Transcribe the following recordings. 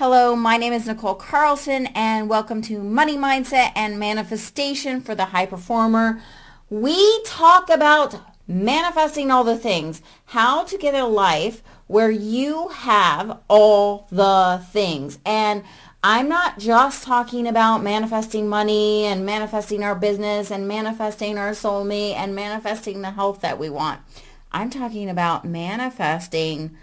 Hello, my name is Nicole Carlson and welcome to Money Mindset and Manifestation for the High Performer. We talk about manifesting all the things, how to get a life where you have all the things. And I'm not just talking about manifesting money and manifesting our business and manifesting our soulmate and manifesting the health that we want. I'm talking about manifesting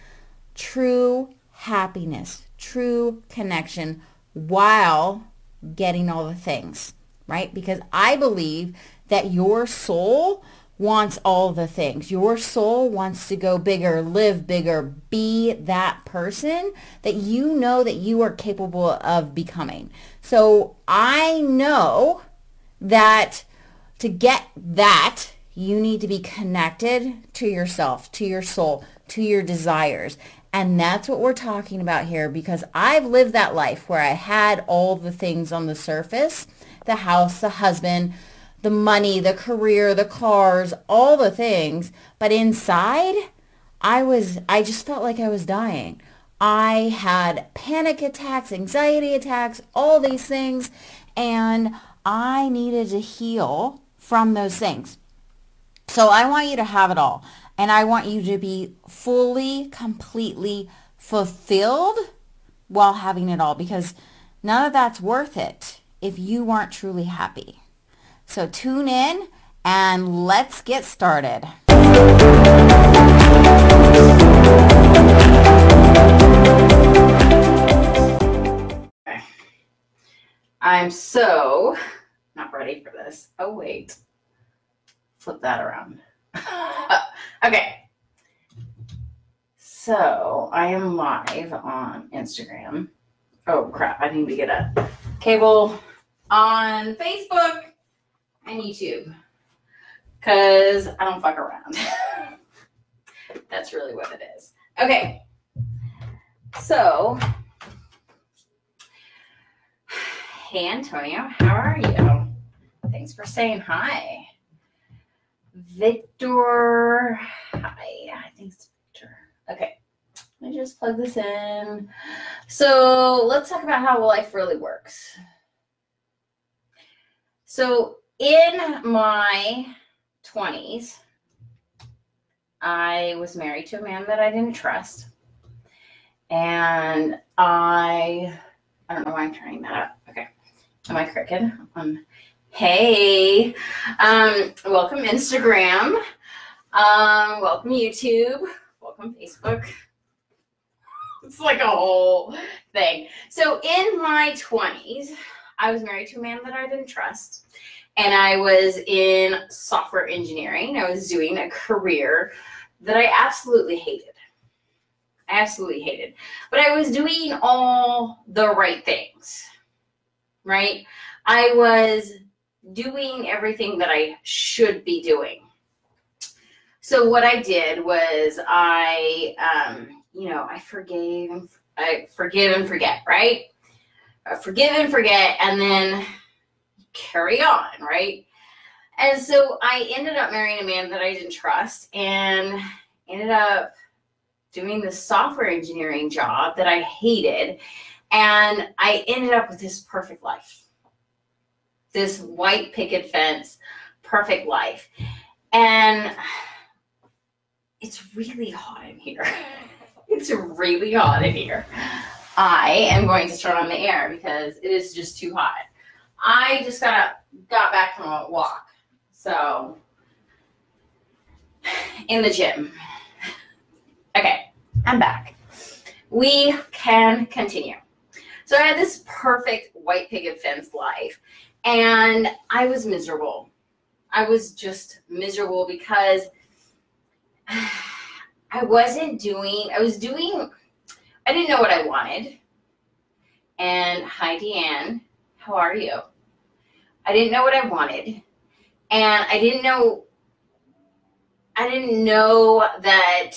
true happiness, true connection while getting all the things, right? Because I believe that your soul wants all the things. Your soul wants to go bigger, live bigger, be that person that you know that you are capable of becoming. So I know that to get that, you need to be connected to yourself, to your soul, to your desires. And that's what we're talking about here because I've lived that life where I had all the things on the surface, the house, the husband, the money, the career, the cars, all the things. But inside, I was, I just felt like I was dying. I had panic attacks, anxiety attacks, all these things. And I needed to heal from those things. So I want you to have it all. And I want you to be fully, completely fulfilled while having it all because none of that's worth it if you aren't truly happy. So tune in and let's get started. I'm so not ready for this. Oh, wait. Flip that around. okay. So I am live on Instagram. Oh crap, I need to get a cable on Facebook and YouTube. Cause I don't fuck around. That's really what it is. Okay. So Hey Antonio, how are you? Thanks for saying hi. Victor. Hi, I think it's Victor. Okay, let me just plug this in. So let's talk about how life really works. So in my 20s, I was married to a man that I didn't trust. And I, I don't know why I'm turning that up. Okay. Am I crooked? Um, Hey, um, welcome Instagram, um, welcome YouTube, welcome Facebook. It's like a whole thing. So in my 20s, I was married to a man that I didn't trust. And I was in software engineering. I was doing a career that I absolutely hated. I absolutely hated. But I was doing all the right things, right? I was doing everything that I should be doing. So what I did was I, um, you know, I forgave I forgive and forget, right? I forgive and forget, and then carry on, right? And so I ended up marrying a man that I didn't trust, and ended up doing this software engineering job that I hated, and I ended up with this perfect life this white picket fence, perfect life. And it's really hot in here. it's really hot in here. I am going to turn on the air because it is just too hot. I just got got back from a walk. So in the gym. Okay, I'm back. We can continue. So I had this perfect white picket fence life and I was miserable. I was just miserable because I wasn't doing, I was doing, I didn't know what I wanted. And hi, Deanne, how are you? I didn't know what I wanted. And I didn't know, I didn't know that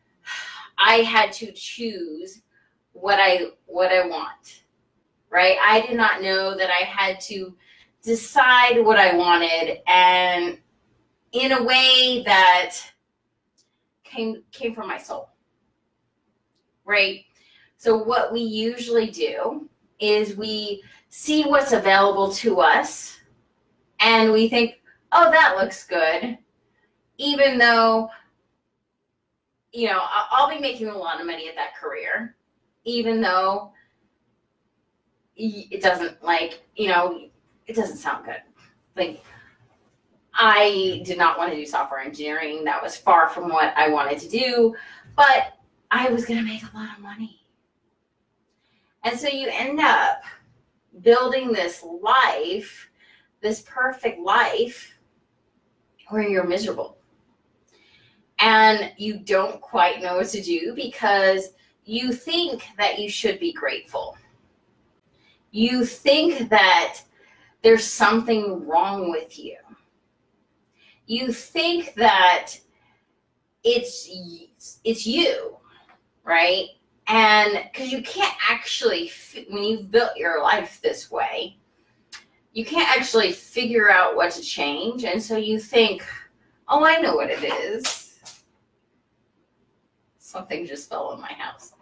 I had to choose what I, what I want right? I did not know that I had to decide what I wanted and in a way that came came from my soul. Right? So, what we usually do is we see what's available to us and we think, oh, that looks good. Even though, you know, I'll be making a lot of money at that career, even though it doesn't like, you know, it doesn't sound good. Like, I did not want to do software engineering. That was far from what I wanted to do, but I was going to make a lot of money. And so you end up building this life, this perfect life, where you're miserable. And you don't quite know what to do because you think that you should be grateful. You think that there's something wrong with you. You think that it's it's you, right? And because you can't actually, when you've built your life this way, you can't actually figure out what to change. And so you think, oh, I know what it is. Something just fell in my house.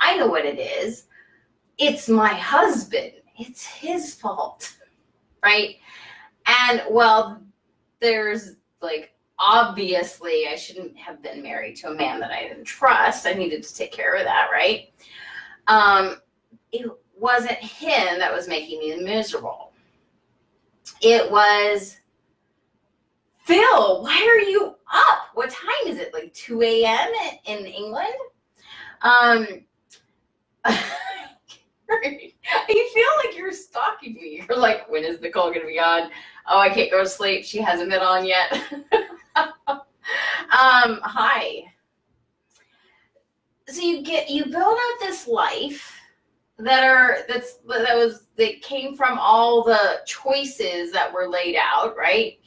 I know what it is. It's my husband. It's his fault. Right. And well, there's like obviously I shouldn't have been married to a man that I didn't trust. I needed to take care of that, right? Um, it wasn't him that was making me miserable. It was Phil, why are you up? What time is it? Like 2 a.m. in England? Um, you feel like you're stalking me. You're like, when is Nicole gonna be on? Oh, I can't go to sleep. She hasn't been on yet. um, hi. So you get you build up this life that are that's that was that came from all the choices that were laid out, right?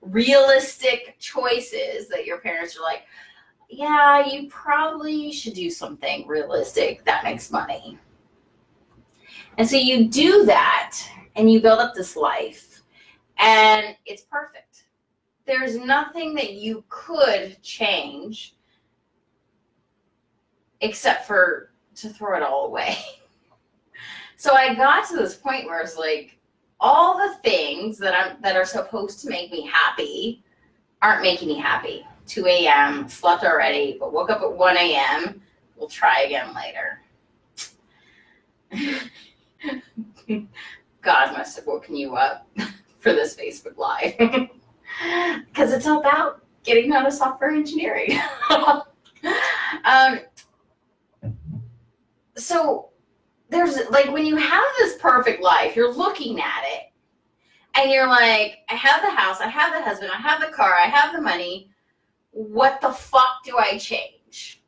Realistic choices that your parents are like, yeah, you probably should do something realistic that makes money. And so you do that and you build up this life and it's perfect there's nothing that you could change except for to throw it all away. so I got to this point where it's like all the things that I'm that are supposed to make me happy aren't making me happy. 2 a.m. slept already, but woke up at 1 a.m. We'll try again later. God must have woken you up for this Facebook Live. because it's all about getting out of software engineering. um, so there's like when you have this perfect life, you're looking at it and you're like, I have the house, I have the husband, I have the car, I have the money. What the fuck do I change?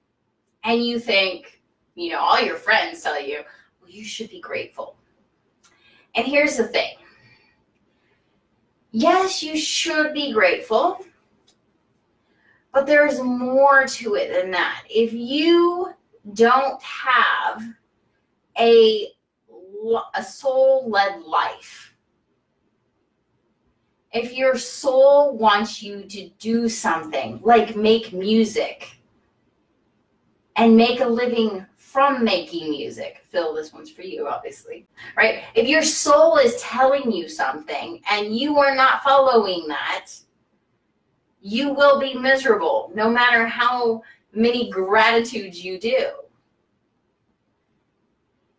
And you think, you know, all your friends tell you, you should be grateful. And here's the thing yes, you should be grateful, but there's more to it than that. If you don't have a, a soul led life, if your soul wants you to do something like make music and make a living from making music. Phil, this one's for you, obviously. Right? If your soul is telling you something and you are not following that, you will be miserable no matter how many gratitudes you do.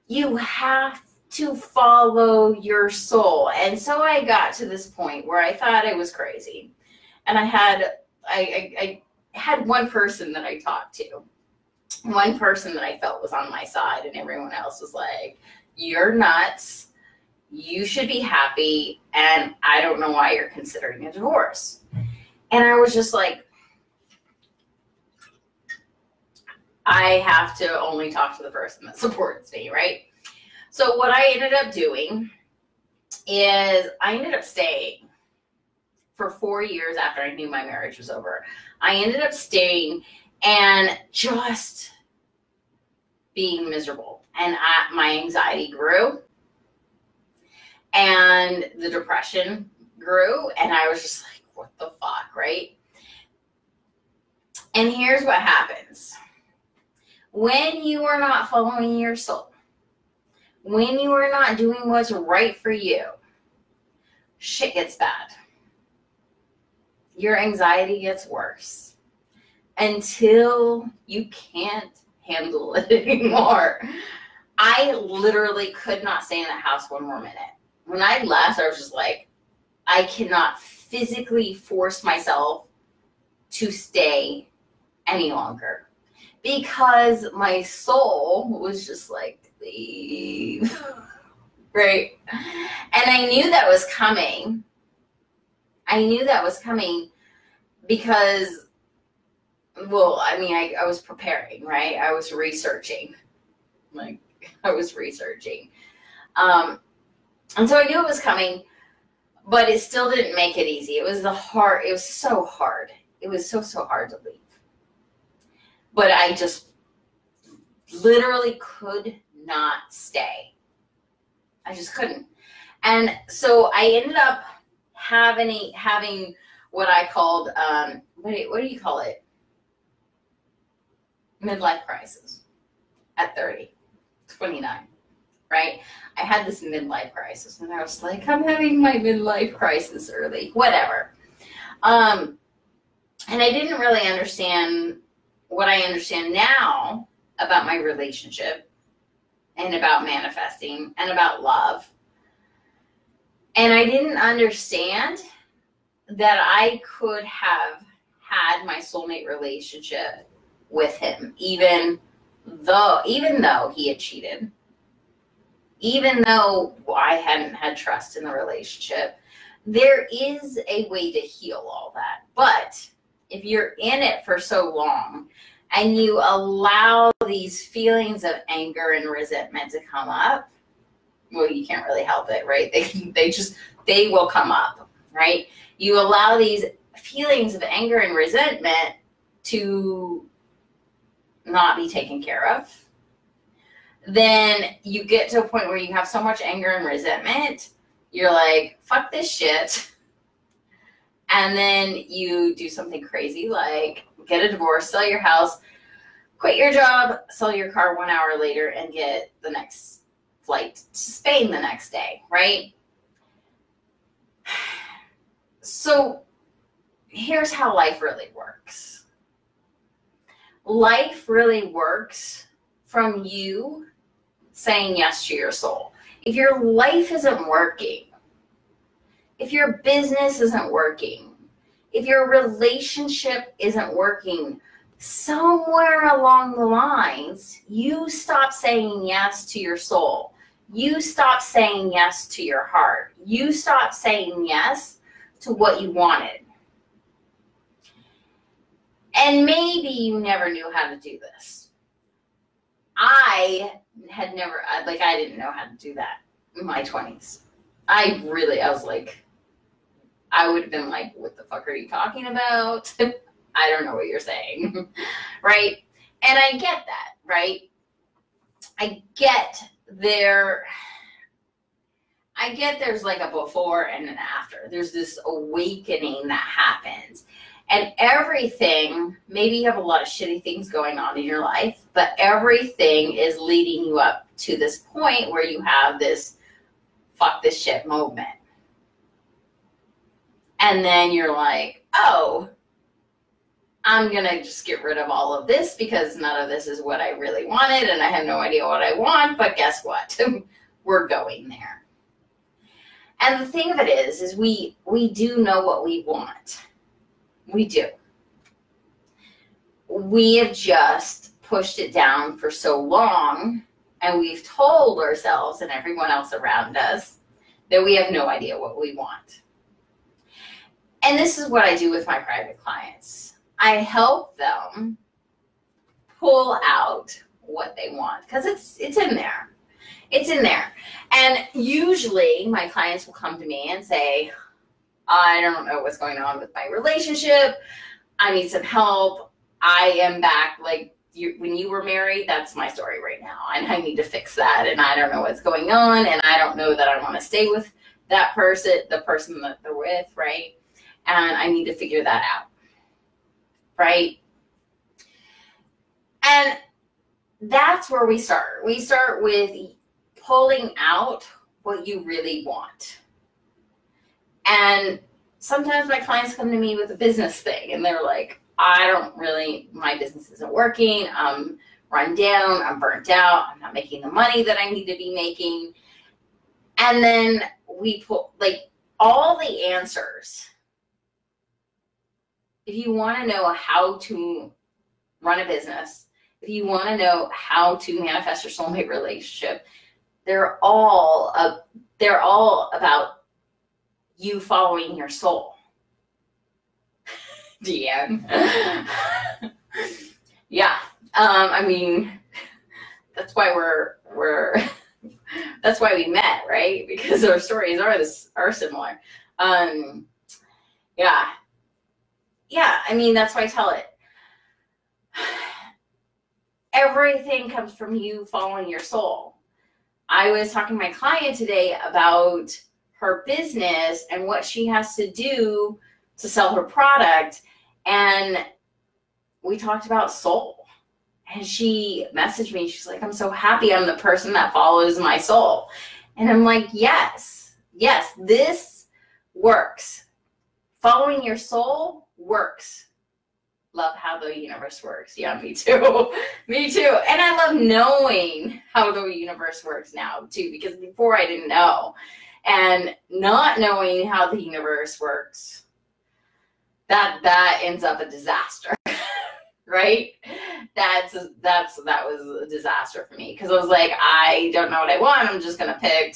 You have to follow your soul. And so I got to this point where I thought I was crazy. And I had I, I, I had one person that I talked to one person that I felt was on my side, and everyone else was like, You're nuts. You should be happy. And I don't know why you're considering a divorce. And I was just like, I have to only talk to the person that supports me, right? So, what I ended up doing is I ended up staying for four years after I knew my marriage was over. I ended up staying and just being miserable. And I, my anxiety grew and the depression grew. And I was just like, what the fuck, right? And here's what happens when you are not following your soul, when you are not doing what's right for you, shit gets bad. Your anxiety gets worse until you can't handle it anymore. I literally could not stay in that house one more minute. When I left, I was just like, I cannot physically force myself to stay any longer because my soul was just like, leave. right? And I knew that was coming. I knew that was coming because, well, I mean, I, I was preparing, right? I was researching. Like, I was researching. Um, and so I knew it was coming, but it still didn't make it easy. It was the hard, it was so hard. It was so, so hard to leave. But I just literally could not stay. I just couldn't. And so I ended up having having what I called um, what do, you, what do you call it? Midlife crisis at 30, 29, right? I had this midlife crisis and I was like, I'm having my midlife crisis early, whatever. Um, and I didn't really understand what I understand now about my relationship and about manifesting and about love. And I didn't understand that I could have had my soulmate relationship with him, even though even though he had cheated, even though I hadn't had trust in the relationship, there is a way to heal all that. But if you're in it for so long and you allow these feelings of anger and resentment to come up, well, you can't really help it, right? They they just they will come up, right? You allow these feelings of anger and resentment to not be taken care of. Then you get to a point where you have so much anger and resentment, you're like, fuck this shit. And then you do something crazy like get a divorce, sell your house, quit your job, sell your car one hour later, and get the next flight to Spain the next day, right? So here's how life really works life really works from you saying yes to your soul. If your life isn't working, if your business isn't working, if your relationship isn't working, somewhere along the lines, you stop saying yes to your soul. You stop saying yes to your heart. You stop saying yes to what you wanted. And maybe you never knew how to do this. I had never, like, I didn't know how to do that in my 20s. I really, I was like, I would have been like, what the fuck are you talking about? I don't know what you're saying. right? And I get that, right? I get there. I get there's like a before and an after. There's this awakening that happens. And everything, maybe you have a lot of shitty things going on in your life, but everything is leading you up to this point where you have this fuck this shit moment. And then you're like, oh, I'm going to just get rid of all of this because none of this is what I really wanted and I have no idea what I want. But guess what? We're going there. And the thing of it is, is we we do know what we want. We do. We have just pushed it down for so long and we've told ourselves and everyone else around us that we have no idea what we want and this is what I do with my private clients. I help them pull out what they want because it's it's in there. It's in there. And usually my clients will come to me and say, I don't know what's going on with my relationship. I need some help. I am back like you, when you were married, that's my story right now. And I need to fix that. And I don't know what's going on. And I don't know that I want to stay with that person, the person that they're with, right? and I need to figure that out. Right? And that's where we start. We start with pulling out what you really want. And sometimes my clients come to me with a business thing and they're like, I don't really, my business isn't working. I'm run down. I'm burnt out. I'm not making the money that I need to be making. And then we pull, like, all the answers. If you want to know how to run a business, if you want to know how to manifest your soulmate relationship, they're all uh, they're all about you following your soul. Deanne. yeah. Um, I mean, that's why we're we're that's why we met, right? Because our stories are this are similar. Um, yeah, yeah. I mean, that's why I tell it. Everything comes from you following your soul. I was talking to my client today about her business and what she has to do to sell her product, and we talked about soul and she messaged me. She's like, I'm so happy I'm the person that follows my soul. And I'm like, yes, yes, this works. Following your soul works. Love how the universe works. Yeah, me too. me too. And I love knowing how the universe works now too, because before I didn't know. And not knowing how the universe works, that that ends up a disaster. right? That's that's that was a disaster for me because I was like, I don't know what I want. I'm just gonna pick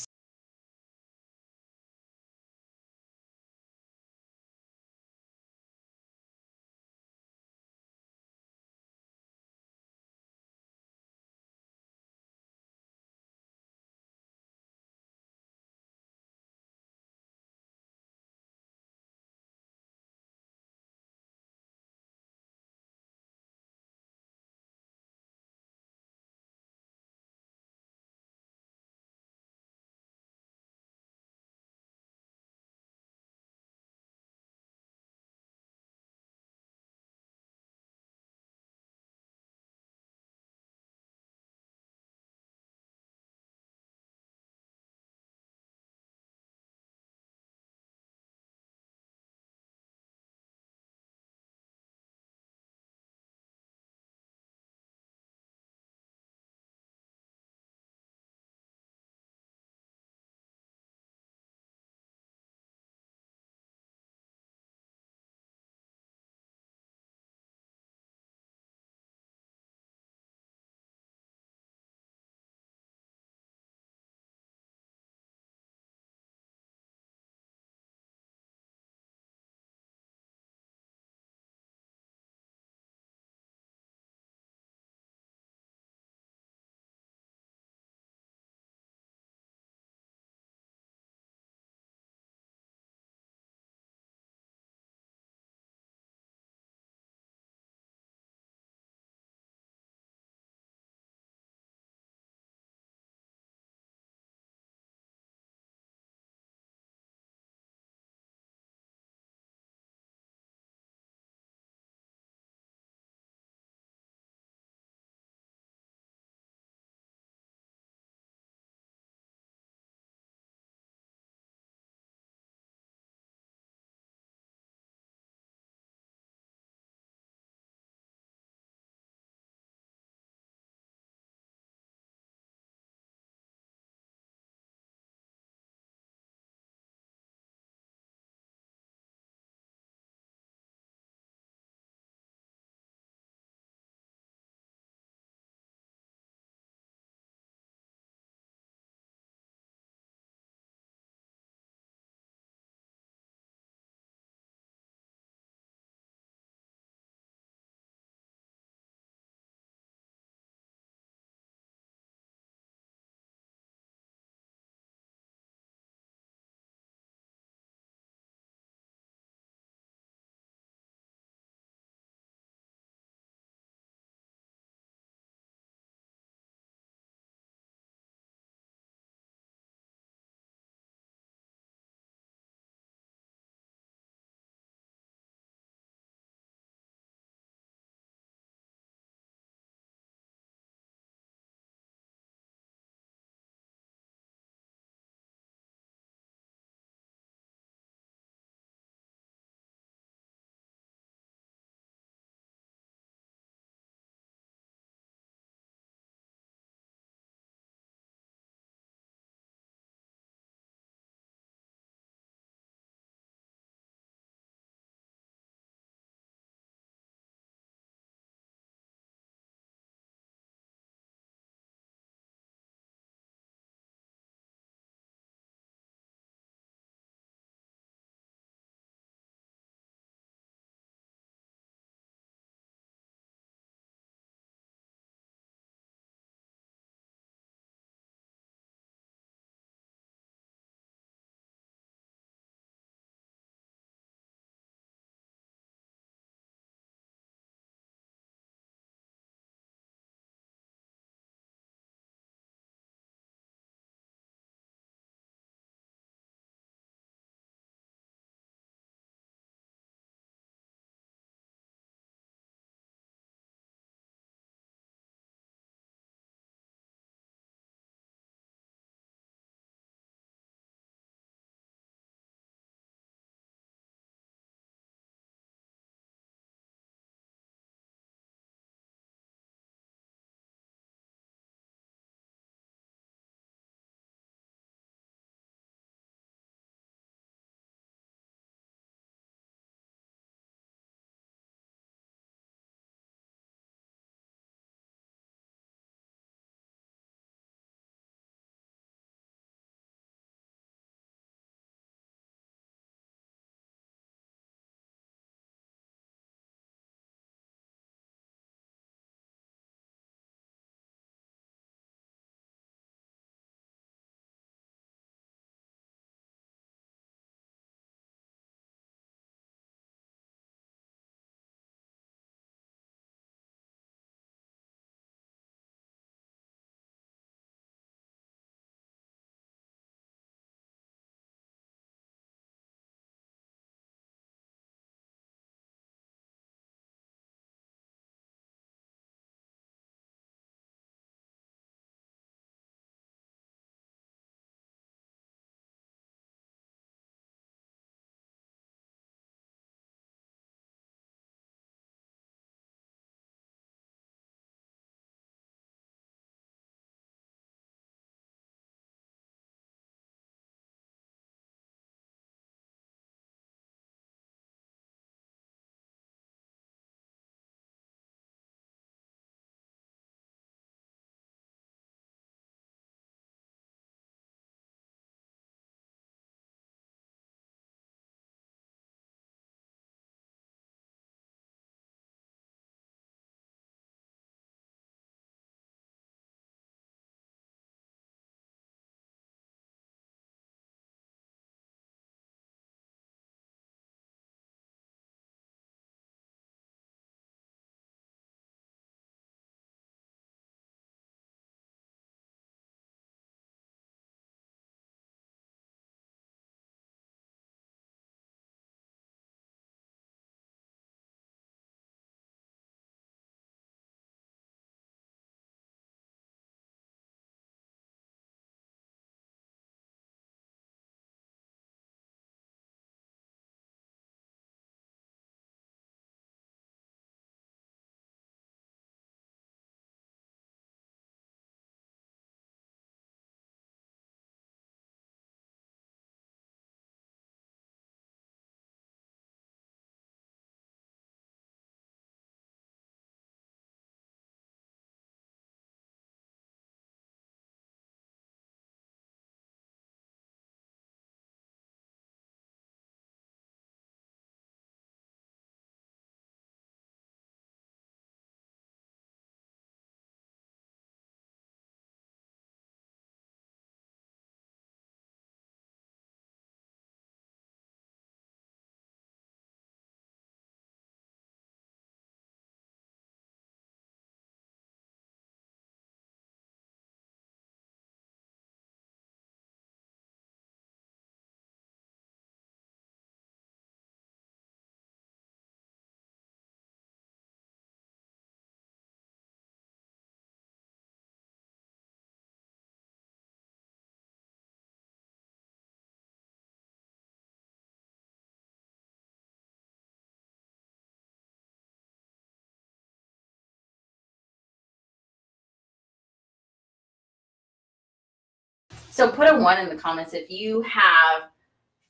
So put a one in the comments if you have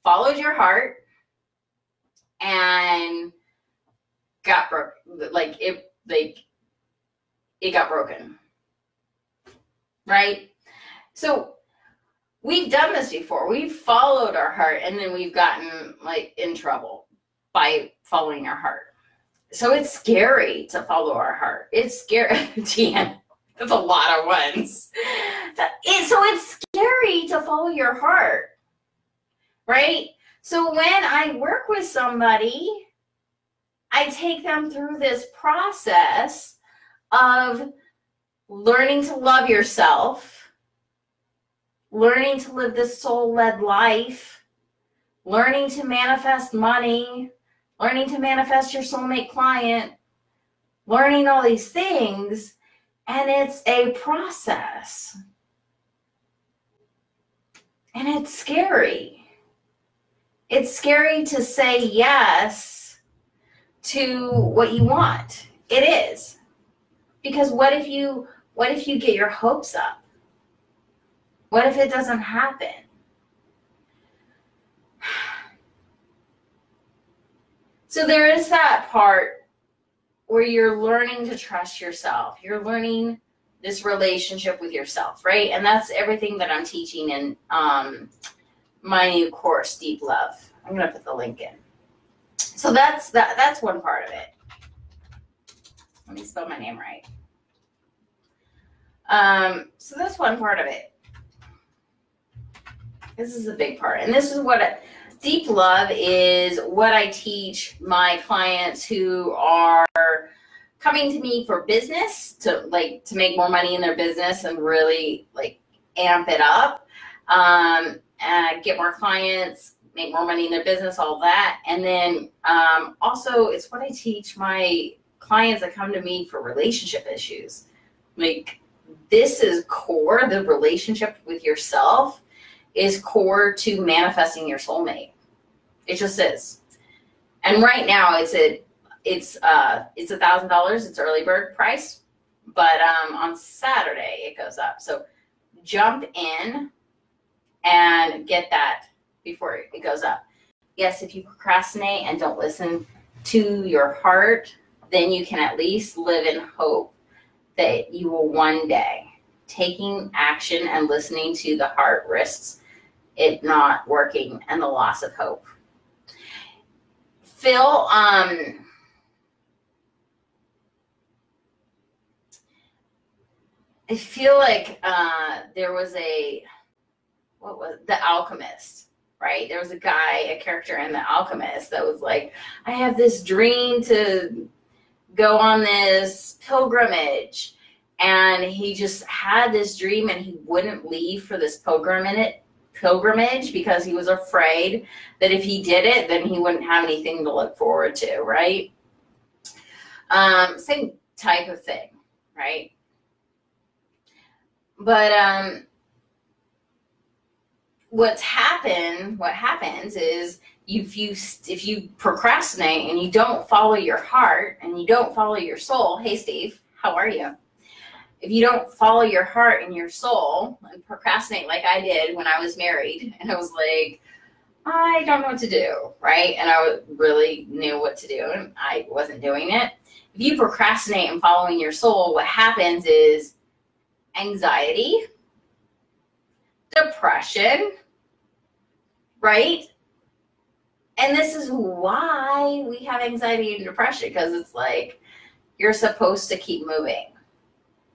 followed your heart and got broke like it like it got broken right? So we've done this before. We've followed our heart and then we've gotten like in trouble by following our heart. So it's scary to follow our heart. It's scary Tian, that's a lot of ones so it's scary to follow your heart right so when I work with somebody, I take them through this process of learning to love yourself, learning to live this soul led life, learning to manifest money, learning to manifest your soulmate client, learning all these things. And it's a process. And it's scary it's scary to say yes to what you want. It is. Because what if you what if you get your hopes up? What if it doesn't happen? So there is that part where you're learning to trust yourself. You're learning this relationship with yourself, right? And that's everything that I'm teaching in um, my new course, Deep Love. I'm gonna put the link in. So that's that. That's one part of it. Let me spell my name right. Um, so that's one part of it. This is a big part, and this is what deep love is. What I teach my clients who are coming to me for business to like to make more money in their business and really like amp it up. Um, get more clients, make more money in their business, all that. And then um, also, it's what I teach my clients that come to me for relationship issues. Like, this is core, the relationship with yourself is core to manifesting your soulmate. It just is. And right now it's a it's uh it's a thousand dollars, it's early bird price, but um on Saturday it goes up. So jump in and get that before it goes up. Yes, if you procrastinate and don't listen to your heart, then you can at least live in hope that you will one day taking action and listening to the heart risks it not working and the loss of hope. Phil, um, I feel like uh, there was a what was the alchemist right there was a guy a character in the alchemist that was like i have this dream to go on this pilgrimage and he just had this dream and he wouldn't leave for this pilgrimage pilgrimage because he was afraid that if he did it then he wouldn't have anything to look forward to right? Um, same type of thing right? But um what's happened what happens is if you if you procrastinate and you don't follow your heart and you don't follow your soul hey steve how are you if you don't follow your heart and your soul and procrastinate like i did when i was married and i was like i don't know what to do right and i really knew what to do and i wasn't doing it if you procrastinate and following your soul what happens is anxiety depression right? And this is why we have anxiety and depression because it's like you're supposed to keep moving.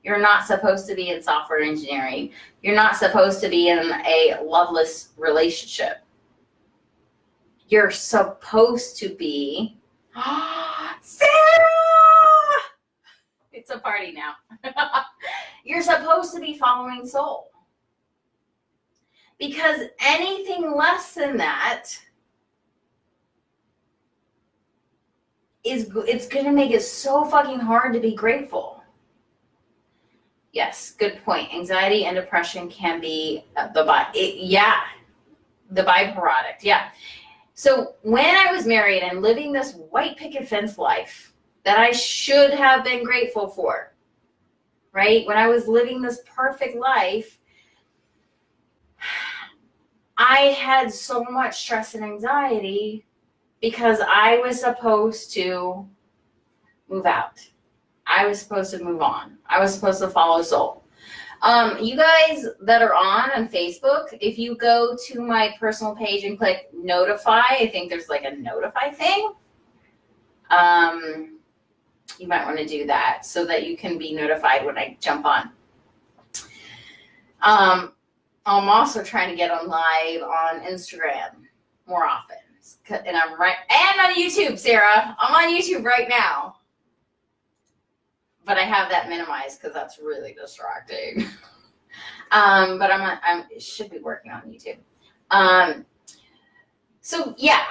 You're not supposed to be in software engineering. You're not supposed to be in a loveless relationship. You're supposed to be Sarah! It's a party now. You're supposed to be following soul because anything less than that is it's going to make it so fucking hard to be grateful. Yes, good point. Anxiety and depression can be uh, the by yeah, the byproduct. Yeah. So when I was married and living this white picket fence life that I should have been grateful for, right? When I was living this perfect life, I had so much stress and anxiety because I was supposed to move out. I was supposed to move on. I was supposed to follow soul. Um, you guys that are on on Facebook, if you go to my personal page and click notify, I think there's like a notify thing. Um, you might want to do that so that you can be notified when I jump on. Um, I'm also trying to get on live on Instagram more often. And I'm right and on YouTube, Sarah. I'm on YouTube right now. But I have that minimized because that's really distracting. um, but I'm I'm should be working on YouTube. Um, so yeah,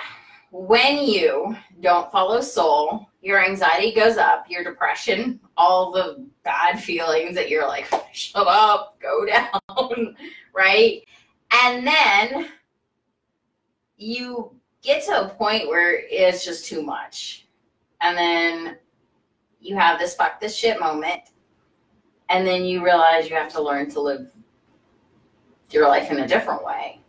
when you don't follow soul, your anxiety goes up, your depression, all the bad feelings that you're like, shut up, go down, right? And then you get to a point where it's just too much. And then you have this fuck this shit moment. And then you realize you have to learn to live your life in a different way.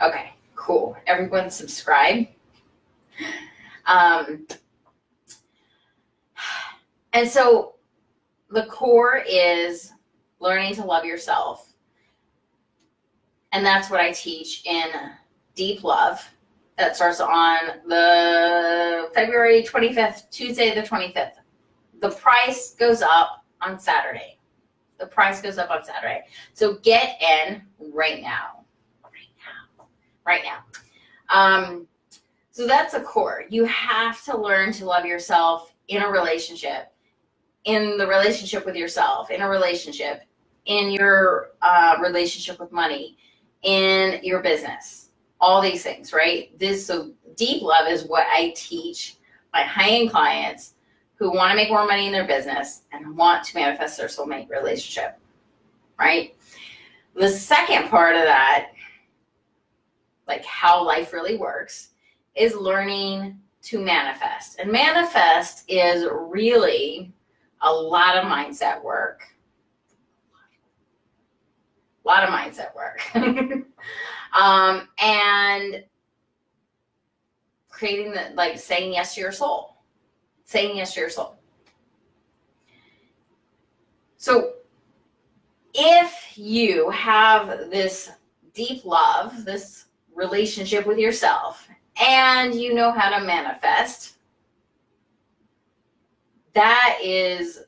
Okay, cool. Everyone subscribe. Um, and so the core is learning to love yourself. And that's what I teach in Deep Love. That starts on the February 25th, Tuesday the 25th. The price goes up on Saturday. The price goes up on Saturday. So get in right now. Right now. Right now. Um, so that's a core. You have to learn to love yourself in a relationship, in the relationship with yourself, in a relationship, in your uh, relationship with money, in your business, all these things, right? This so deep love is what I teach my high-end clients who want to make more money in their business and want to manifest their soulmate relationship, right? The second part of that, like how life really works, is learning to manifest. And manifest is really a lot of mindset work. A lot of mindset work. um, and creating the, like saying yes to your soul. Saying yes to your soul. So if you have this deep love, this relationship with yourself, and you know how to manifest, that is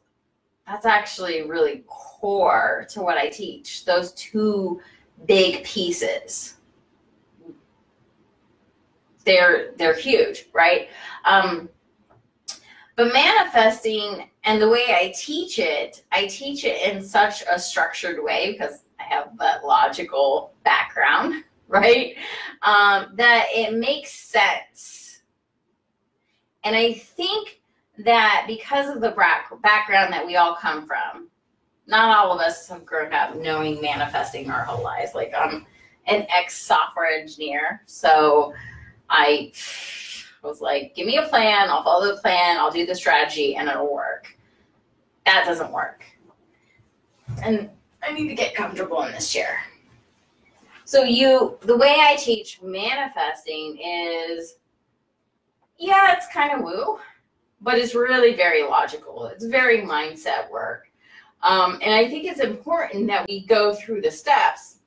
that's actually really core to what I teach. Those two big pieces. They're they're huge, right? Um, but manifesting and the way I teach it, I teach it in such a structured way because I have that logical background right? Um, that it makes sense. And I think that because of the background that we all come from, not all of us have grown up knowing manifesting our whole lives. Like I'm an ex software engineer, so I was like, give me a plan, I'll follow the plan, I'll do the strategy, and it'll work. That doesn't work. And I need to get comfortable in this chair. So you, the way I teach manifesting is, yeah, it's kind of woo, but it's really very logical. It's very mindset work. Um, and I think it's important that we go through the steps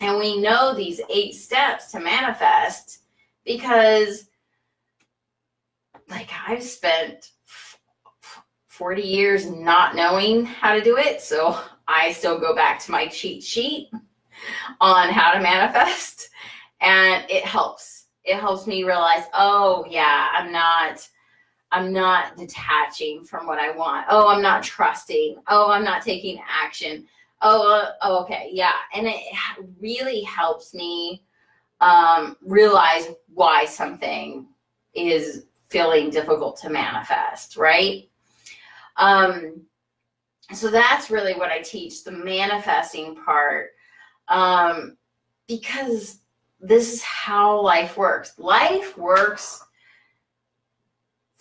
and we know these eight steps to manifest because like I've spent 40 years not knowing how to do it. So I still go back to my cheat sheet on how to manifest and it helps it helps me realize oh yeah i'm not i'm not detaching from what i want. Oh i'm not trusting. Oh i'm not taking action. Oh, uh, oh okay yeah. And it really helps me um, realize why something is feeling difficult to manifest right? Um, so that's really what i teach the manifesting part. Um, because this is how life works. Life works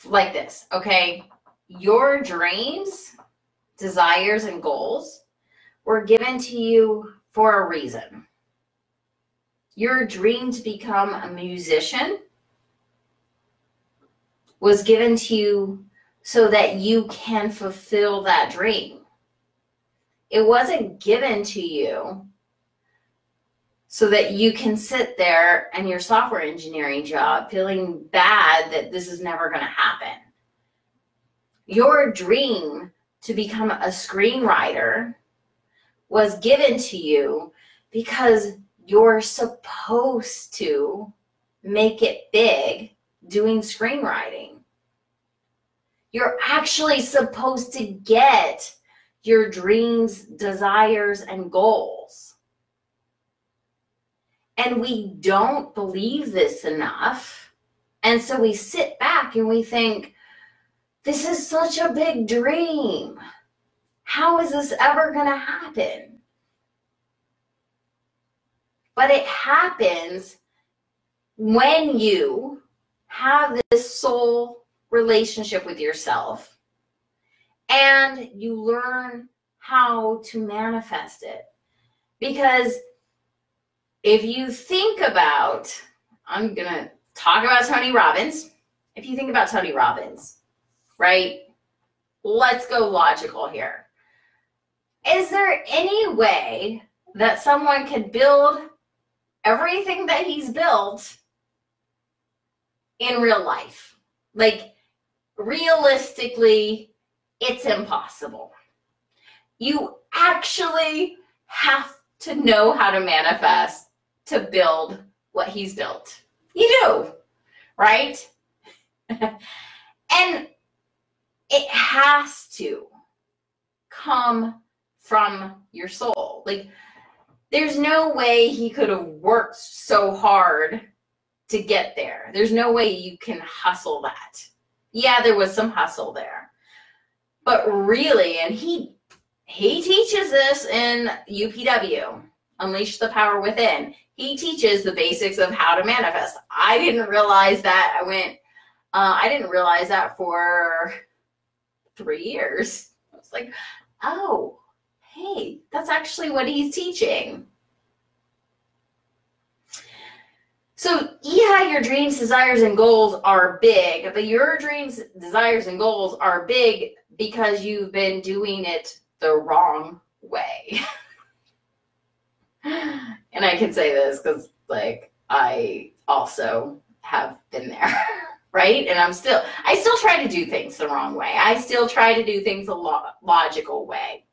like this, okay? Your dreams, desires, and goals were given to you for a reason. Your dream to become a musician was given to you so that you can fulfill that dream. It wasn't given to you so that you can sit there and your software engineering job feeling bad that this is never going to happen. Your dream to become a screenwriter was given to you because you're supposed to make it big doing screenwriting. You're actually supposed to get your dreams, desires, and goals. And we don't believe this enough. And so we sit back and we think, this is such a big dream. How is this ever going to happen? But it happens when you have this soul relationship with yourself and you learn how to manifest it. Because if you think about, I'm going to talk about Tony Robbins. If you think about Tony Robbins, right? Let's go logical here. Is there any way that someone could build everything that he's built in real life? Like, realistically, it's impossible. You actually have to know how to manifest to build what he's built. You do, right? and it has to come from your soul. Like, there's no way he could have worked so hard to get there. There's no way you can hustle that. Yeah, there was some hustle there. But really, and he he teaches this in UPW, Unleash the Power Within. He teaches the basics of how to manifest. I didn't realize that. I went, uh, I didn't realize that for three years. I was like, oh, hey, that's actually what he's teaching. So, yeah, your dreams, desires, and goals are big, but your dreams, desires, and goals are big because you've been doing it the wrong way. and I can say this because, like, I also have been there, right? And I'm still, I still try to do things the wrong way. I still try to do things a lo- logical way,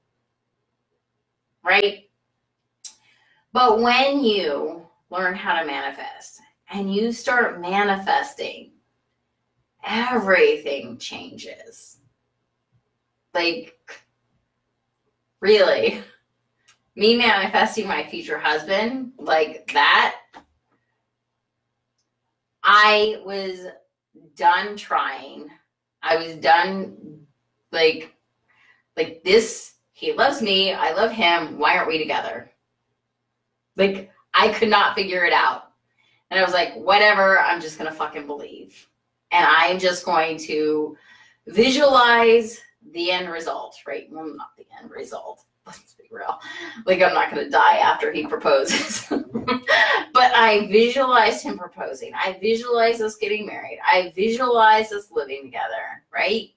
right? But when you learn how to manifest and you start manifesting, everything changes like, really? Me manifesting my future husband like that? I was done trying. I was done like like this he loves me, I love him, why aren't we together? Like I could not figure it out. And I was like, whatever, I'm just going to fucking believe. And I'm just going to visualize the end result, right? Well, not the end result. Let's be real. Like, I'm not going to die after he proposes. but I visualized him proposing. I visualized us getting married. I visualized us living together, right?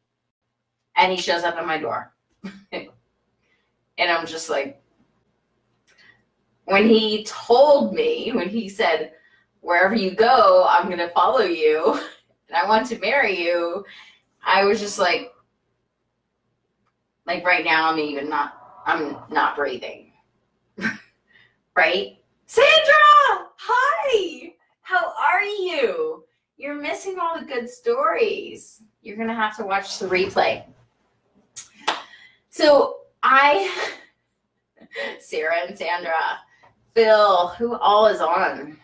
And he shows up at my door. and I'm just like, when he told me, when he said, wherever you go, I'm going to follow you and I want to marry you, I was just like, like right now, I'm even not, I'm not breathing. right? Sandra, hi. How are you? You're missing all the good stories. You're going to have to watch the replay. So I, Sarah and Sandra, Phil, who all is on?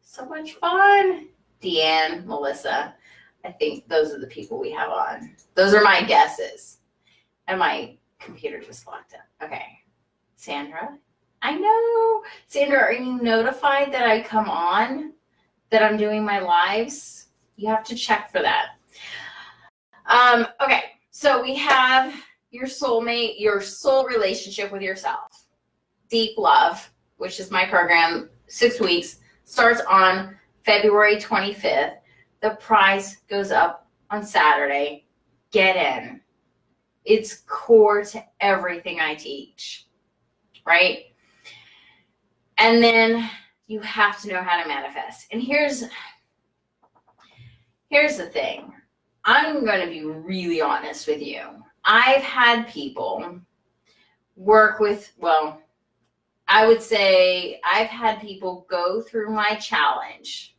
So much fun. Deanne, Melissa. I think those are the people we have on. Those are my guesses. And my computer just locked up. Okay. Sandra? I know. Sandra, are you notified that I come on? That I'm doing my lives? You have to check for that. Um, okay. So we have your soulmate, your soul relationship with yourself. Deep Love, which is my program, six weeks, starts on February 25th. The price goes up on Saturday. Get in. It's core to everything I teach, right? And then you have to know how to manifest. And here's here's the thing. I'm going to be really honest with you. I've had people work with, well, I would say I've had people go through my challenge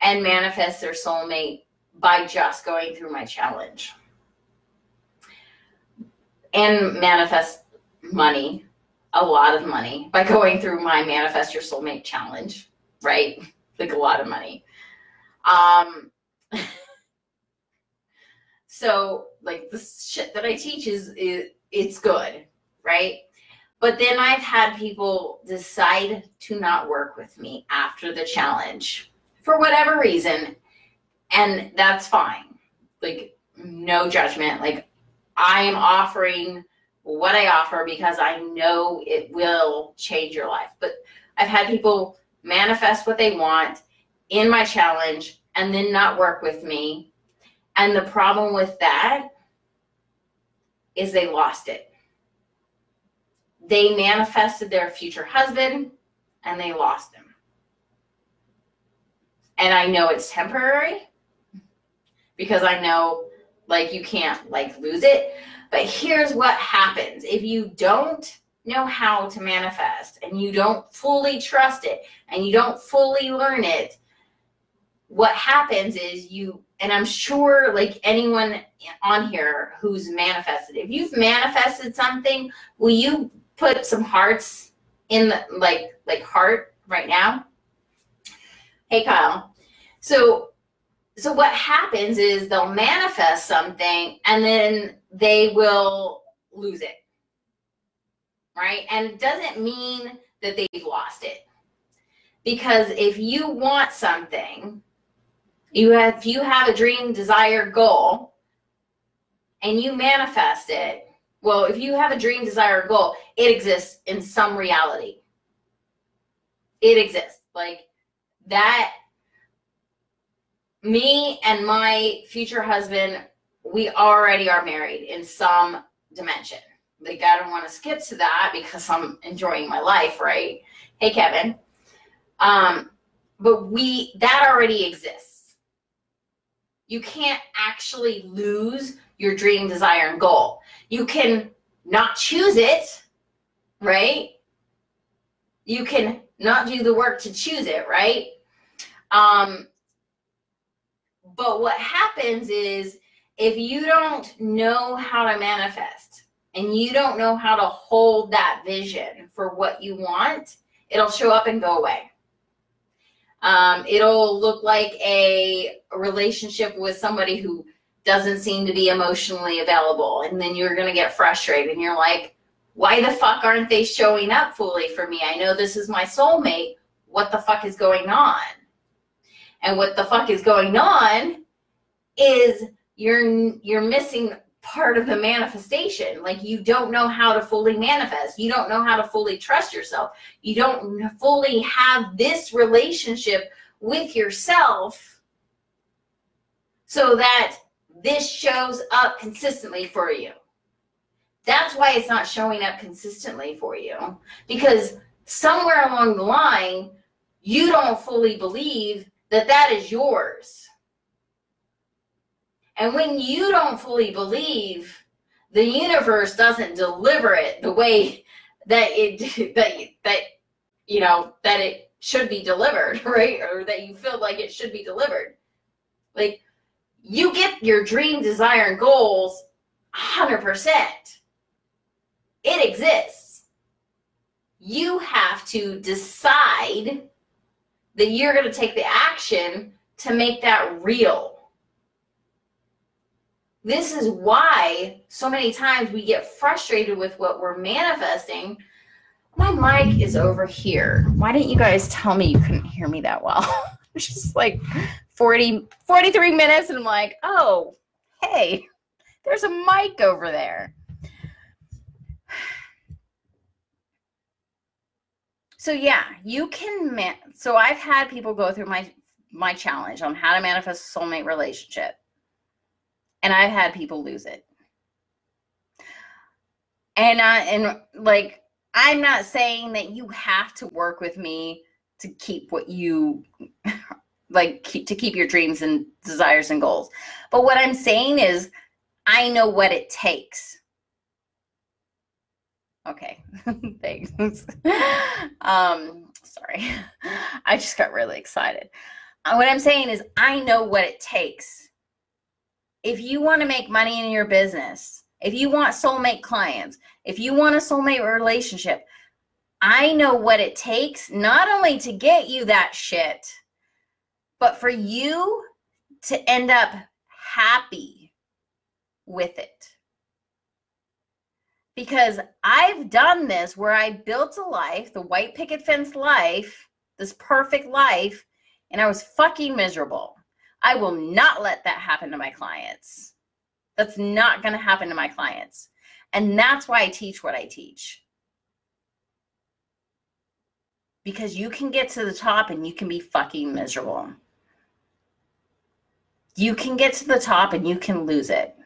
and manifest their soulmate by just going through my challenge and manifest money, a lot of money, by going through my Manifest Your Soulmate challenge, right? Like a lot of money. Um, so like the shit that I teach is, is it's good, right? But then I've had people decide to not work with me after the challenge for whatever reason. And that's fine. Like, no judgment. Like, I am offering what I offer because I know it will change your life. But I've had people manifest what they want in my challenge and then not work with me. And the problem with that is they lost it. They manifested their future husband and they lost him. And I know it's temporary because I know like you can't like lose it. But here's what happens if you don't know how to manifest and you don't fully trust it and you don't fully learn it, what happens is you, and I'm sure like anyone on here who's manifested, if you've manifested something, will you put some hearts in the like like heart right now? Hey Kyle. So so what happens is they'll manifest something and then they will lose it right? And it doesn't mean that they've lost it. Because if you want something you have if you have a dream desire goal and you manifest it well if you have a dream desire goal it exists in some reality. It exists. Like that me and my future husband, we already are married in some dimension. Like, I don't want to skip to that because I'm enjoying my life, right? Hey, Kevin. Um, but we, that already exists. You can't actually lose your dream, desire, and goal. You can not choose it, right? You can not do the work to choose it, right? Um, but what happens is if you don't know how to manifest and you don't know how to hold that vision for what you want, it'll show up and go away. Um, it'll look like a relationship with somebody who doesn't seem to be emotionally available. And then you're going to get frustrated and you're like, why the fuck aren't they showing up fully for me? I know this is my soulmate. What the fuck is going on? And what the fuck is going on is you're you're missing part of the manifestation. Like you don't know how to fully manifest. You don't know how to fully trust yourself. You don't fully have this relationship with yourself so that this shows up consistently for you. That's why it's not showing up consistently for you because somewhere along the line, you don't fully believe that that is yours. And when you don't fully believe, the universe doesn't deliver it the way that it that that you know that it should be delivered, right? Or that you feel like it should be delivered. Like you get your dream, desire, and goals 100%. It exists. You have to decide that you're going to take the action to make that real. This is why so many times we get frustrated with what we're manifesting. My mic is over here. Why didn't you guys tell me you couldn't hear me that well? It's just like 40, 43 minutes, and I'm like, oh, hey, there's a mic over there. So yeah, you can man so I've had people go through my my challenge on how to manifest a soulmate relationship. And I've had people lose it. And I and like I'm not saying that you have to work with me to keep what you like keep, to keep your dreams and desires and goals. But what I'm saying is I know what it takes. Okay. Thanks. um sorry. I just got really excited. Uh, what I'm saying is I know what it takes. If you want to make money in your business, if you want soulmate clients, if you want a soulmate relationship, I know what it takes not only to get you that shit, but for you to end up happy with it. Because I've done this where I built a life, the white picket fence life, this perfect life, and I was fucking miserable. I will not let that happen to my clients. That's not going to happen to my clients. And that's why I teach what I teach. Because you can get to the top and you can be fucking miserable. You can get to the top and you can lose it.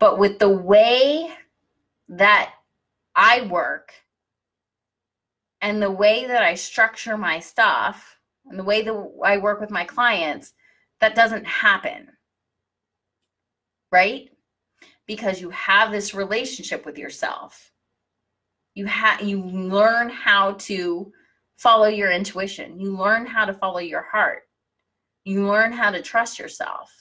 But with the way that I work and the way that I structure my stuff and the way that I work with my clients, that doesn't happen. Right? Because you have this relationship with yourself. You have you learn how to follow your intuition. You learn how to follow your heart. You learn how to trust yourself.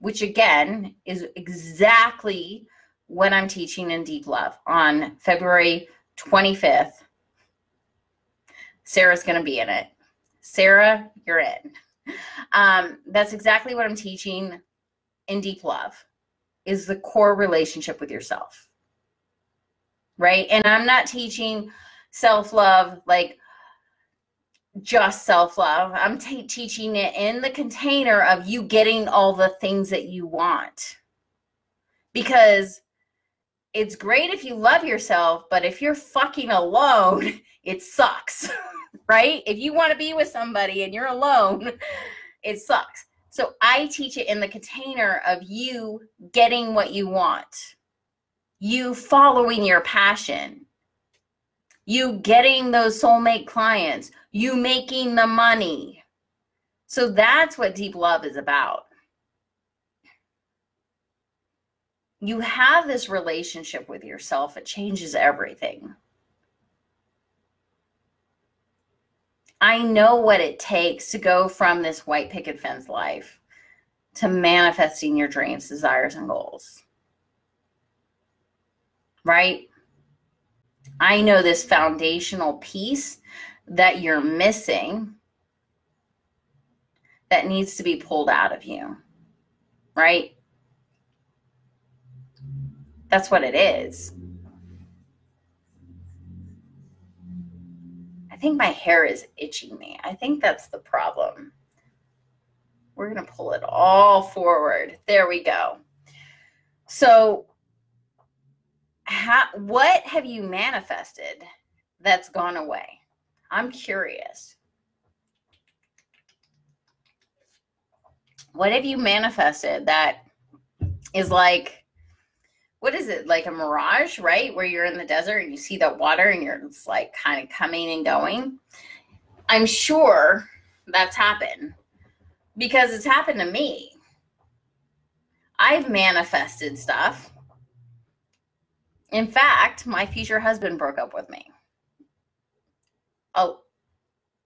Which again is exactly what I'm teaching in Deep Love on February 25th. Sarah's going to be in it. Sarah, you're in. Um, that's exactly what I'm teaching in deep love is the core relationship with yourself. Right? And I'm not teaching self-love like just self-love. I'm t- teaching it in the container of you getting all the things that you want. Because it's great if you love yourself, but if you're fucking alone, it sucks. right? If you want to be with somebody and you're alone, it sucks. So I teach it in the container of you getting what you want, you following your passion, you getting those soulmate clients, you making the money. So that's what deep love is about. You have this relationship with yourself, it changes everything. I know what it takes to go from this white picket fence life to manifesting your dreams, desires, and goals. Right? I know this foundational piece that you're missing that needs to be pulled out of you. Right? That's what it is. I think my hair is itching me. I think that's the problem. We're going to pull it all forward. There we go. So, how, what have you manifested that's gone away? I'm curious. What have you manifested that is like what is it like a mirage right where you're in the desert and you see that water and you're it's like kind of coming and going i'm sure that's happened because it's happened to me i've manifested stuff in fact my future husband broke up with me oh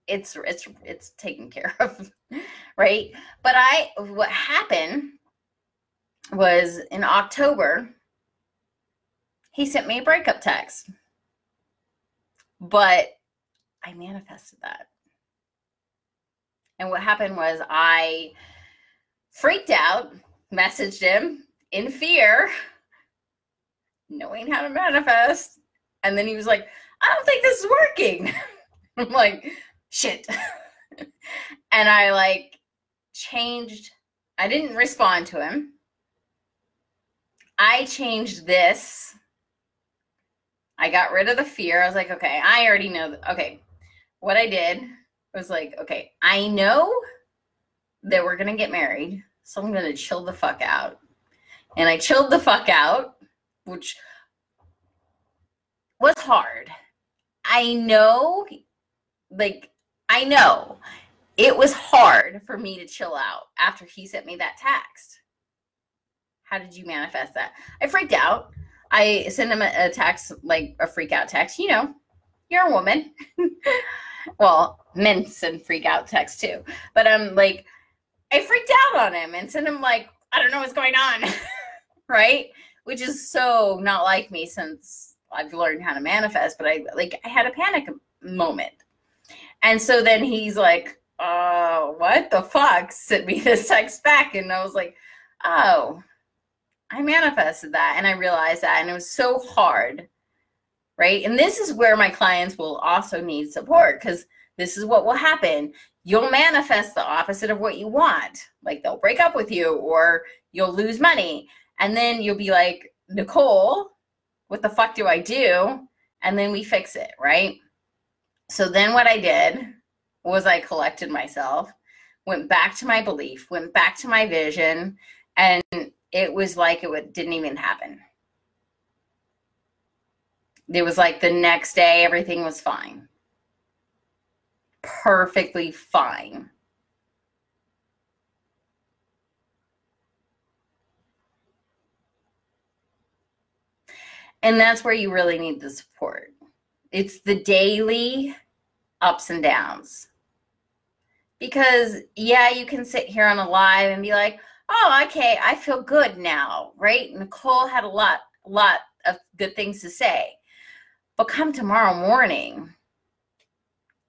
it's it's it's taken care of right but i what happened was in october he sent me a breakup text. But I manifested that. And what happened was I freaked out, messaged him in fear, knowing how to manifest. And then he was like, I don't think this is working. I'm like, shit. and I like changed, I didn't respond to him. I changed this I got rid of the fear. I was like, okay, I already know. That, okay, what I did was like, okay, I know that we're gonna get married, so I'm gonna chill the fuck out. And I chilled the fuck out, which was hard. I know, like, I know it was hard for me to chill out after he sent me that text. How did you manifest that? I freaked out. I sent him a, a text, like a freak out text. You know, you're a woman. well, men send freak out text too. But I'm um, like, I freaked out on him and sent him like, I don't know what's going on. right? Which is so not like me since I've learned how to manifest, but I like I had a panic moment. And so then he's like, uh, what the fuck? Sent me this text back. And I was like, oh, I manifested that. And I realized that. And it was so hard. Right. And this is where my clients will also need support because this is what will happen. You'll manifest the opposite of what you want. Like they'll break up with you or you'll lose money. And then you'll be like, Nicole, what the fuck do I do? And then we fix it. Right. So then what I did was I collected myself, went back to my belief, went back to my vision, and it was like it didn't even happen. It was like the next day, everything was fine. Perfectly fine. And that's where you really need the support. It's the daily ups and downs. Because, yeah, you can sit here on a live and be like, oh, okay, I feel good now, right? Nicole had a lot, a lot of good things to say. But come tomorrow morning,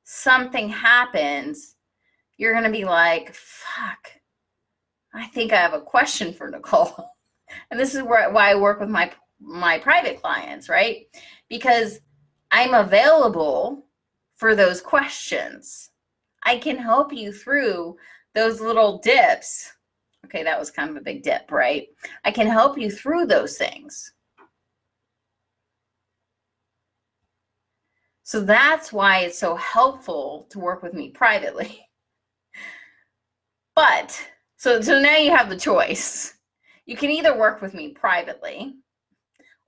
something happens, you're going to be like, fuck, I think I have a question for Nicole. And this is where, why I work with my my private clients, right? Because I'm available for those questions. I can help you through those little dips. Okay, that was kind of a big dip, right? I can help you through those things. So that's why it's so helpful to work with me privately. But so so now you have the choice. You can either work with me privately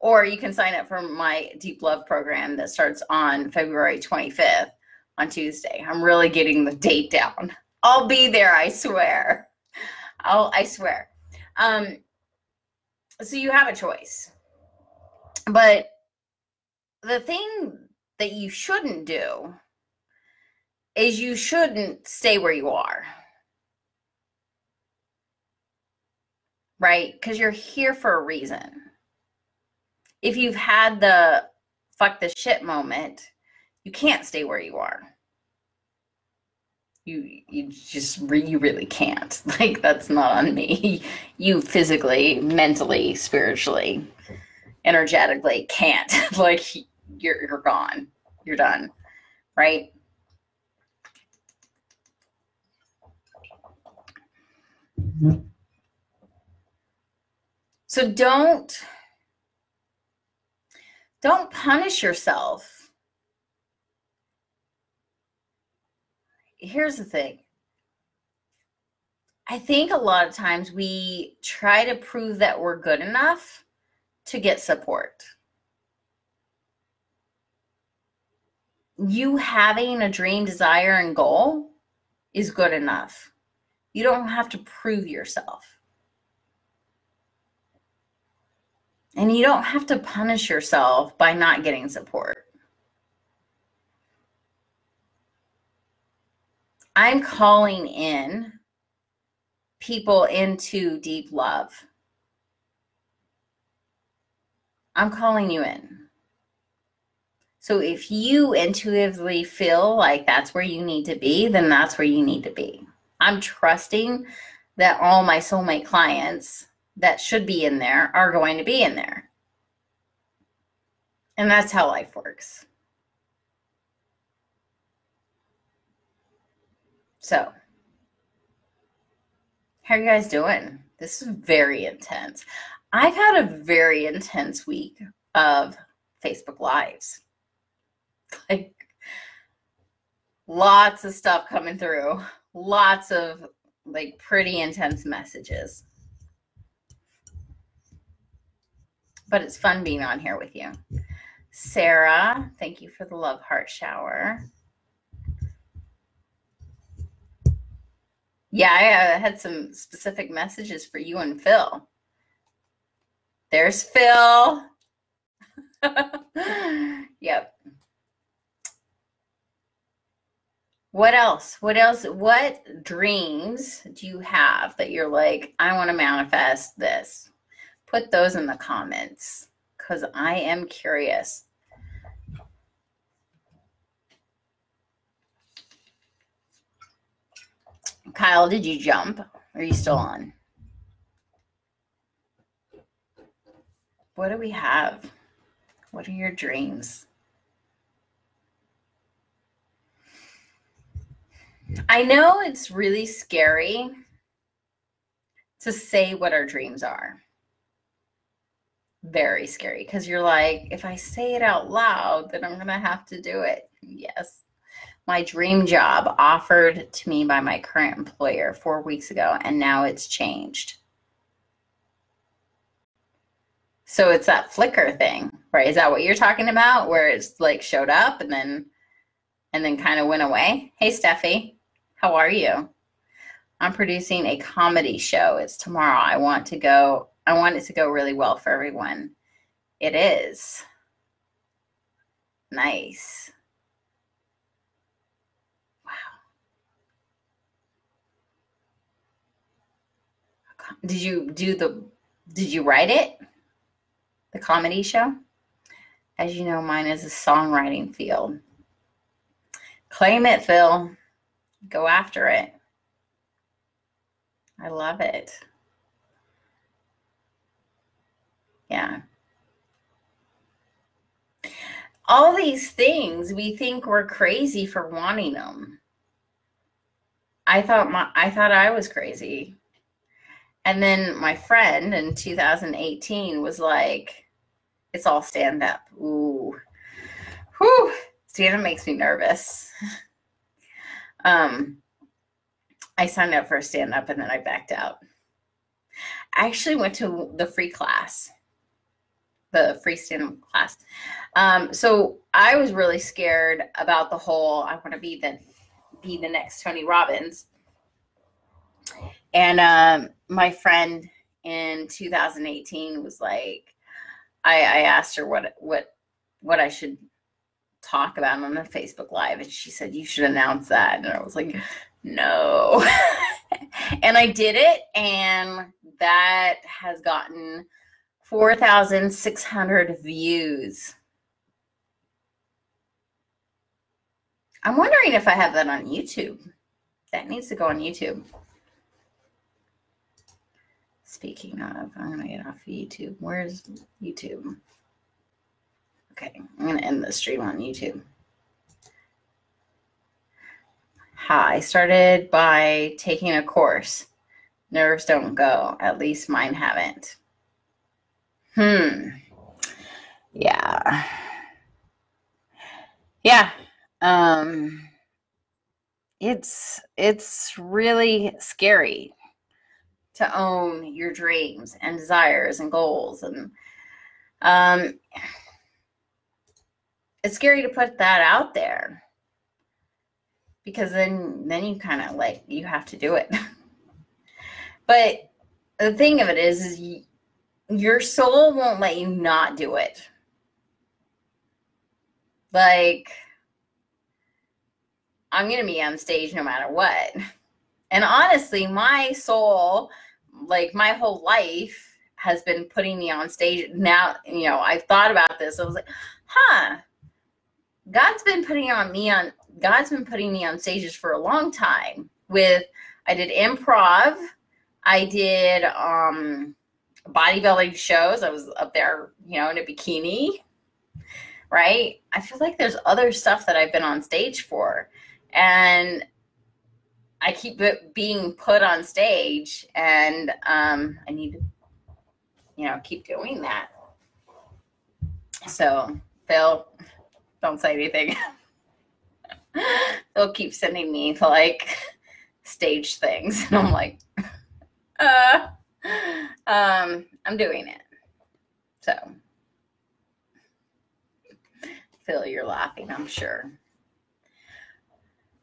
or you can sign up for my Deep Love program that starts on February 25th on Tuesday. I'm really getting the date down. I'll be there, I swear. I'll I swear. Um so you have a choice. But the thing that you shouldn't do is you shouldn't stay where you are. Right? Because you're here for a reason if you've had the fuck the shit moment, you can't stay where you are. You you just you really can't. Like that's not on me. You physically, mentally, spiritually, energetically can't. like you're you're gone. You're done. Right? Mm-hmm. So don't don't punish yourself. Here's the thing. I think a lot of times we try to prove that we're good enough to get support. You having a dream, desire, and goal is good enough. You don't have to prove yourself. And you don't have to punish yourself by not getting support. I'm calling in people into deep love. I'm calling you in. So if you intuitively feel like that's where you need to be, then that's where you need to be. I'm trusting that all my soulmate clients that should be in there are going to be in there. And that's how life works. So, how are you guys doing? This is very intense. I've had a very intense week of Facebook Lives. Like lots of stuff coming through, lots of like pretty intense messages. But it's fun being on here with you. Sarah, thank you for the love heart shower. Yeah, I uh, had some specific messages for you and Phil. There's Phil. yep. What else? What else? What dreams do you have that you're like, I want to manifest this? Put those in the comments because I am curious. Kyle, did you jump? Are you still on? What do we have? What are your dreams? I know it's really scary to say what our dreams are. Very scary because you're like, if I say it out loud, then I'm going to have to do it. Yes. My dream job offered to me by my current employer four weeks ago, and now it's changed. So it's that flicker thing, right? Is that what you're talking about? Where it's like showed up and then and then kind of went away. Hey Steffi, how are you? I'm producing a comedy show. It's tomorrow. I want to go, I want it to go really well for everyone. It is. Nice. Wow. Did you do the did you write it? the comedy show. As you know, mine is a songwriting field. Claim it, Phil. Go after it. I love it. Yeah. All these things we think we're crazy for wanting them. I thought my I thought I was crazy. And then my friend in 2018 was like, it's all stand up. Ooh. Whew. Stand up makes me nervous. um, I signed up for a stand up and then I backed out. I actually went to the free class, the free stand up class. Um, so I was really scared about the whole I want to be the be the next Tony Robbins. And um, my friend in 2018 was like, I, I asked her what what what I should talk about on a Facebook Live, and she said you should announce that, and I was like, no. and I did it, and that has gotten 4,600 views. I'm wondering if I have that on YouTube. That needs to go on YouTube. Speaking of, I'm going to get off YouTube. Where's YouTube? Okay, I'm going to end the stream on YouTube. Hi, I started by taking a course. Nerves don't go. At least mine haven't. Hmm. Yeah. Yeah. Um it's it's really scary to own your dreams and desires and goals and um it's scary to put that out there because then then you kind of like you have to do it but the thing of it is is you, your soul won't let you not do it like i'm gonna be on stage no matter what and honestly my soul like my whole life has been putting me on stage. Now, you know, I've thought about this. I was like, huh, God's been putting on me on God's been putting me on stages for a long time with I did improv, I did um bodybuilding shows. I was up there, you know, in a bikini. Right? I feel like there's other stuff that I've been on stage for. And I keep being put on stage, and um, I need to, you know, keep doing that. So, Phil, don't say anything. They'll keep sending me like stage things, and I'm like, uh, um, I'm doing it. So, Phil, you're laughing, I'm sure.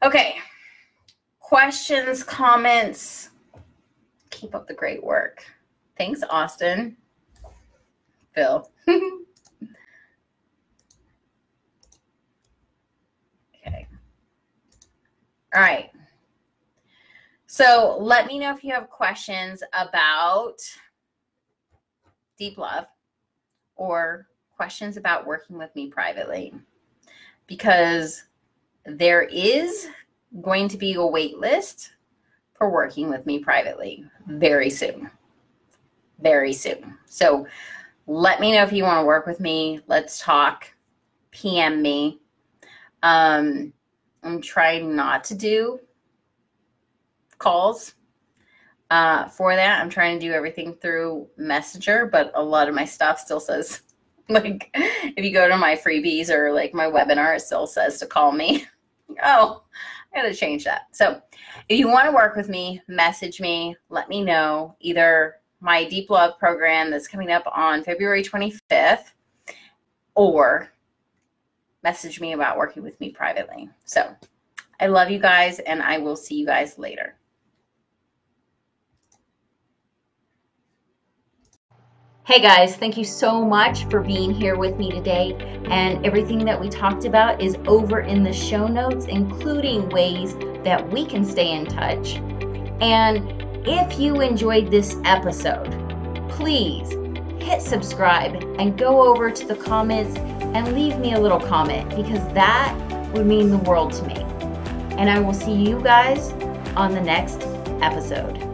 Okay. Questions, comments. Keep up the great work. Thanks, Austin. Phil. okay. All right. So let me know if you have questions about deep love or questions about working with me privately because there is going to be a wait list for working with me privately very soon. Very soon. So let me know if you want to work with me. Let's talk. PM me. Um, I'm trying not to do calls uh, for that. I'm trying to do everything through Messenger, but a lot of my stuff still says, like, if you go to my freebies or like my webinar, it still says to call me. oh, I got to change that. So if you want to work with me, message me, let me know either my Deep Love program that's coming up on February 25th or message me about working with me privately. So I love you guys and I will see you guys later. Hey guys, thank you so much for being here with me today. And everything that we talked about is over in the show notes, including ways that we can stay in touch. And if you enjoyed this episode, please hit subscribe and go over to the comments and leave me a little comment because that would mean the world to me. And I will see you guys on the next episode.